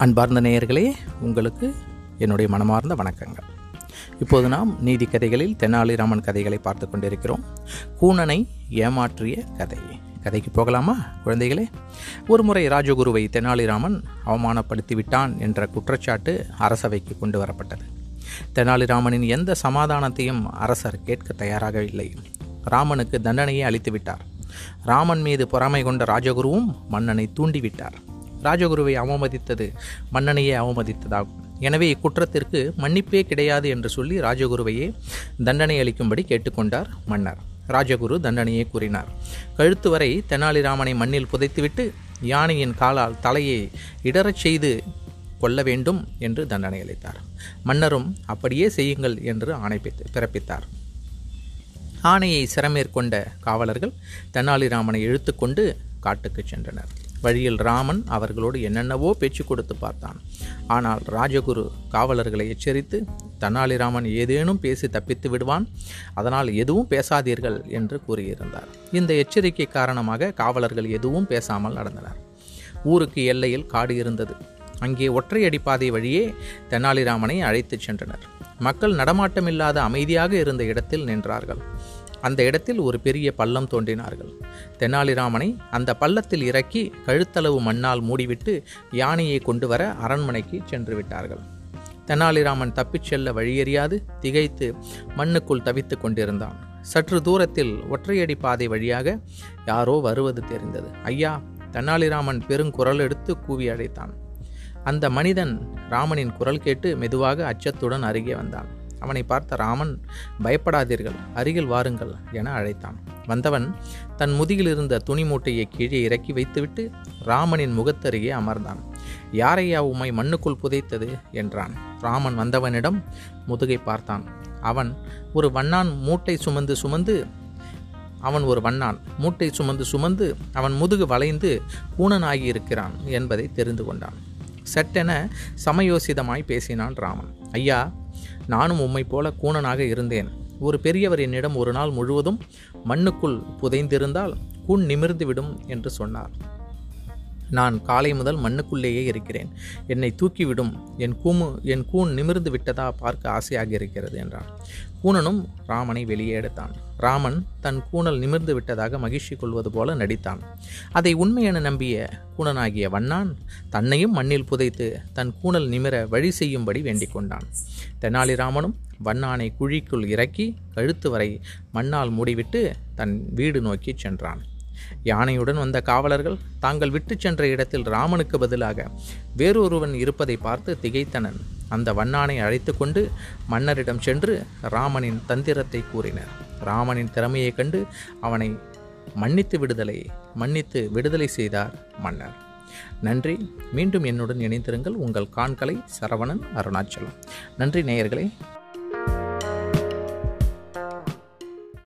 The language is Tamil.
அன்பார்ந்த நேயர்களே உங்களுக்கு என்னுடைய மனமார்ந்த வணக்கங்கள். இப்போது நாம் நீதி கதைகளில் தெனாலிராமன் கதைகளை பார்த்து கொண்டிருக்கிறோம். கூணனை ஏமாற்றிய கதை. கதைக்கு போகலாமா குழந்தைகளே? ஒருமுறை ராஜகுருவை தெனாலிராமன் அவமானப்படுத்தி விட்டான் என்ற குற்றச்சாட்டு அரசவைக்கு கொண்டு வரப்பட்டது. தெனாலிராமனின் எந்த சமாதானத்தையும் அரசர் கேட்க தயாராக இல்லை. ராமனுக்கு தண்டனையை அளித்து விட்டார் ராமன் மீது பொறாமை கொண்ட ராஜகுருவும் மன்னனை தூண்டிவிட்டார். ராஜகுருவை அவமதித்தது மன்னனையே அவமதித்ததாகும். எனவே இக்குற்றத்திற்கு மன்னிப்பே கிடையாது என்று சொல்லி ராஜகுருவையே தண்டனை அளிக்கும்படி கேட்டுக்கொண்டார் மன்னர். ராஜகுரு தண்டனையை கூறினார். கழுத்து வரை தெனாலிராமனை மண்ணில் புதைத்துவிட்டு யானையின் காலால் தலையை இடறச் செய்து கொள்ள வேண்டும் என்று தண்டனை அளித்தார். மன்னரும் அப்படியே செய்யுங்கள் என்று ஆணை பிறப்பித்தார். ஆணையை சிறமேற்கொண்ட காவலர்கள் தெனாலிராமனை இழுத்துக்கொண்டு காட்டுக்கு சென்றனர். வழியில் ராமன் அவர்களோடு என்னென்னவோ பேச்சு கொடுத்து பார்த்தான். ஆனால் ராஜகுரு காவலர்களை எச்சரித்து தெனாலிராமன் ஏதேனும் பேசி தப்பித்து விடுவான் அதனால் எதுவும் பேசாதீர்கள் என்று கூறியிருந்தார். இந்த எச்சரிக்கை காரணமாக காவலர்கள் எதுவும் பேசாமல் நடந்தனர். ஊருக்கு எல்லையில் காடு இருந்தது. அங்கே ஒற்றையடி பாதை வழியே தெனாலிராமனை அழைத்துச் சென்றனர். மக்கள் நடமாட்டமில்லாத அமைதியாக இருந்த இடத்தில் நின்றார்கள். அந்த இடத்தில் ஒரு பெரிய பள்ளம் தோன்றினார்கள். தெனாலிராமனை அந்த பள்ளத்தில் இறக்கி கழுத்தளவு மண்ணால் மூடிவிட்டு யானையை கொண்டு வர அரண்மனைக்கு சென்று விட்டார்கள். தெனாலிராமன் தப்பிச் செல்ல வழியறியாது திகைத்து மண்ணுக்குள் தவித்து கொண்டிருந்தான். சற்று தூரத்தில் ஒற்றையடி பாதை வழியாக யாரோ வருவது தெரிந்தது. ஐயா தெனாலிராமன் பெருங்குரல் எடுத்து கூவி அழைத்தான். அந்த மனிதன் ராமனின் குரல் கேட்டு மெதுவாக அச்சத்துடன் அருகே வந்தான். அவனை பார்த்த ராமன் பயப்படாதீர்கள் அருகில் வாருங்கள் என அழைத்தான். வந்தவன் தன் முதுகில் இருந்த துணி மூட்டையை கீழே இறக்கி வைத்துவிட்டு ராமனின் முகத்தருகே அமர்ந்தான். யாரையா உம்மை மண்ணுக்குள் புதைத்தது? என்றான். ராமன் வந்தவனிடம் முதுகை பார்த்தான். அவன் ஒரு வண்ணான் மூட்டை சுமந்து சுமந்து அவன் ஒரு வண்ணான் மூட்டை சுமந்து சுமந்து அவன் முதுகு வளைந்து கூணனாகி இருக்கிறான் என்பதை தெரிந்து கொண்டான். சட்டென சமயோசிதமாய் பேசினான் ராமன். ஐயா நானும் உம்மை போல கூணனாக இருந்தேன். ஒரு பெரியவர் என்னிடம் ஒரு நாள் முழுவதும் மண்ணுக்குள் புதைந்திருந்தால் கூண் நிமிர்ந்துவிடும் என்று சொன்னார். நான் காலை முதல் மண்ணுக்குள்ளேயே இருக்கிறேன். என்னை தூக்கிவிடும். என் கூமு என் கூன் நிமிர்ந்து விட்டதா பார்க்க ஆசையாக இருக்கிறது என்றான். கூணனும் ராமனை வெளியே எடுத்தான். ராமன் தன் கூணல் நிமிர்ந்து விட்டதாக மகிழ்ச்சி கொள்வது போல நடித்தான். அதை உண்மை என நம்பிய கூணனாகிய வண்ணான் தன்னையும் மண்ணில் புதைத்து தன் கூணல் நிமிர வழி செய்யும்படி வேண்டிக் கொண்டான். தெனாலிராமனும் வண்ணானை குழிக்குள் இறக்கி கழுத்து வரை மண்ணால் மூடிவிட்டு தன் வீடு நோக்கி சென்றான். யானையுடன் வந்த காவலர்கள் தாங்கள் விட்டு சென்ற இடத்தில் ராமனுக்கு பதிலாக வேறொருவன் இருப்பதை பார்த்து திகைத்தனன் அந்த வண்ணானை அழைத்து கொண்டு மன்னரிடம் சென்று ராமனின் தந்திரத்தை கூறினர். ராமனின் திறமையைக் கண்டு அவனை மன்னித்து விடுதலை மன்னித்து விடுதலை செய்தார் மன்னர். நன்றி. மீண்டும் என்னுடன் இணைந்திருங்கள் உங்கள் காண்களை சரவணன் அருணாச்சலம். நன்றி நேயர்களே.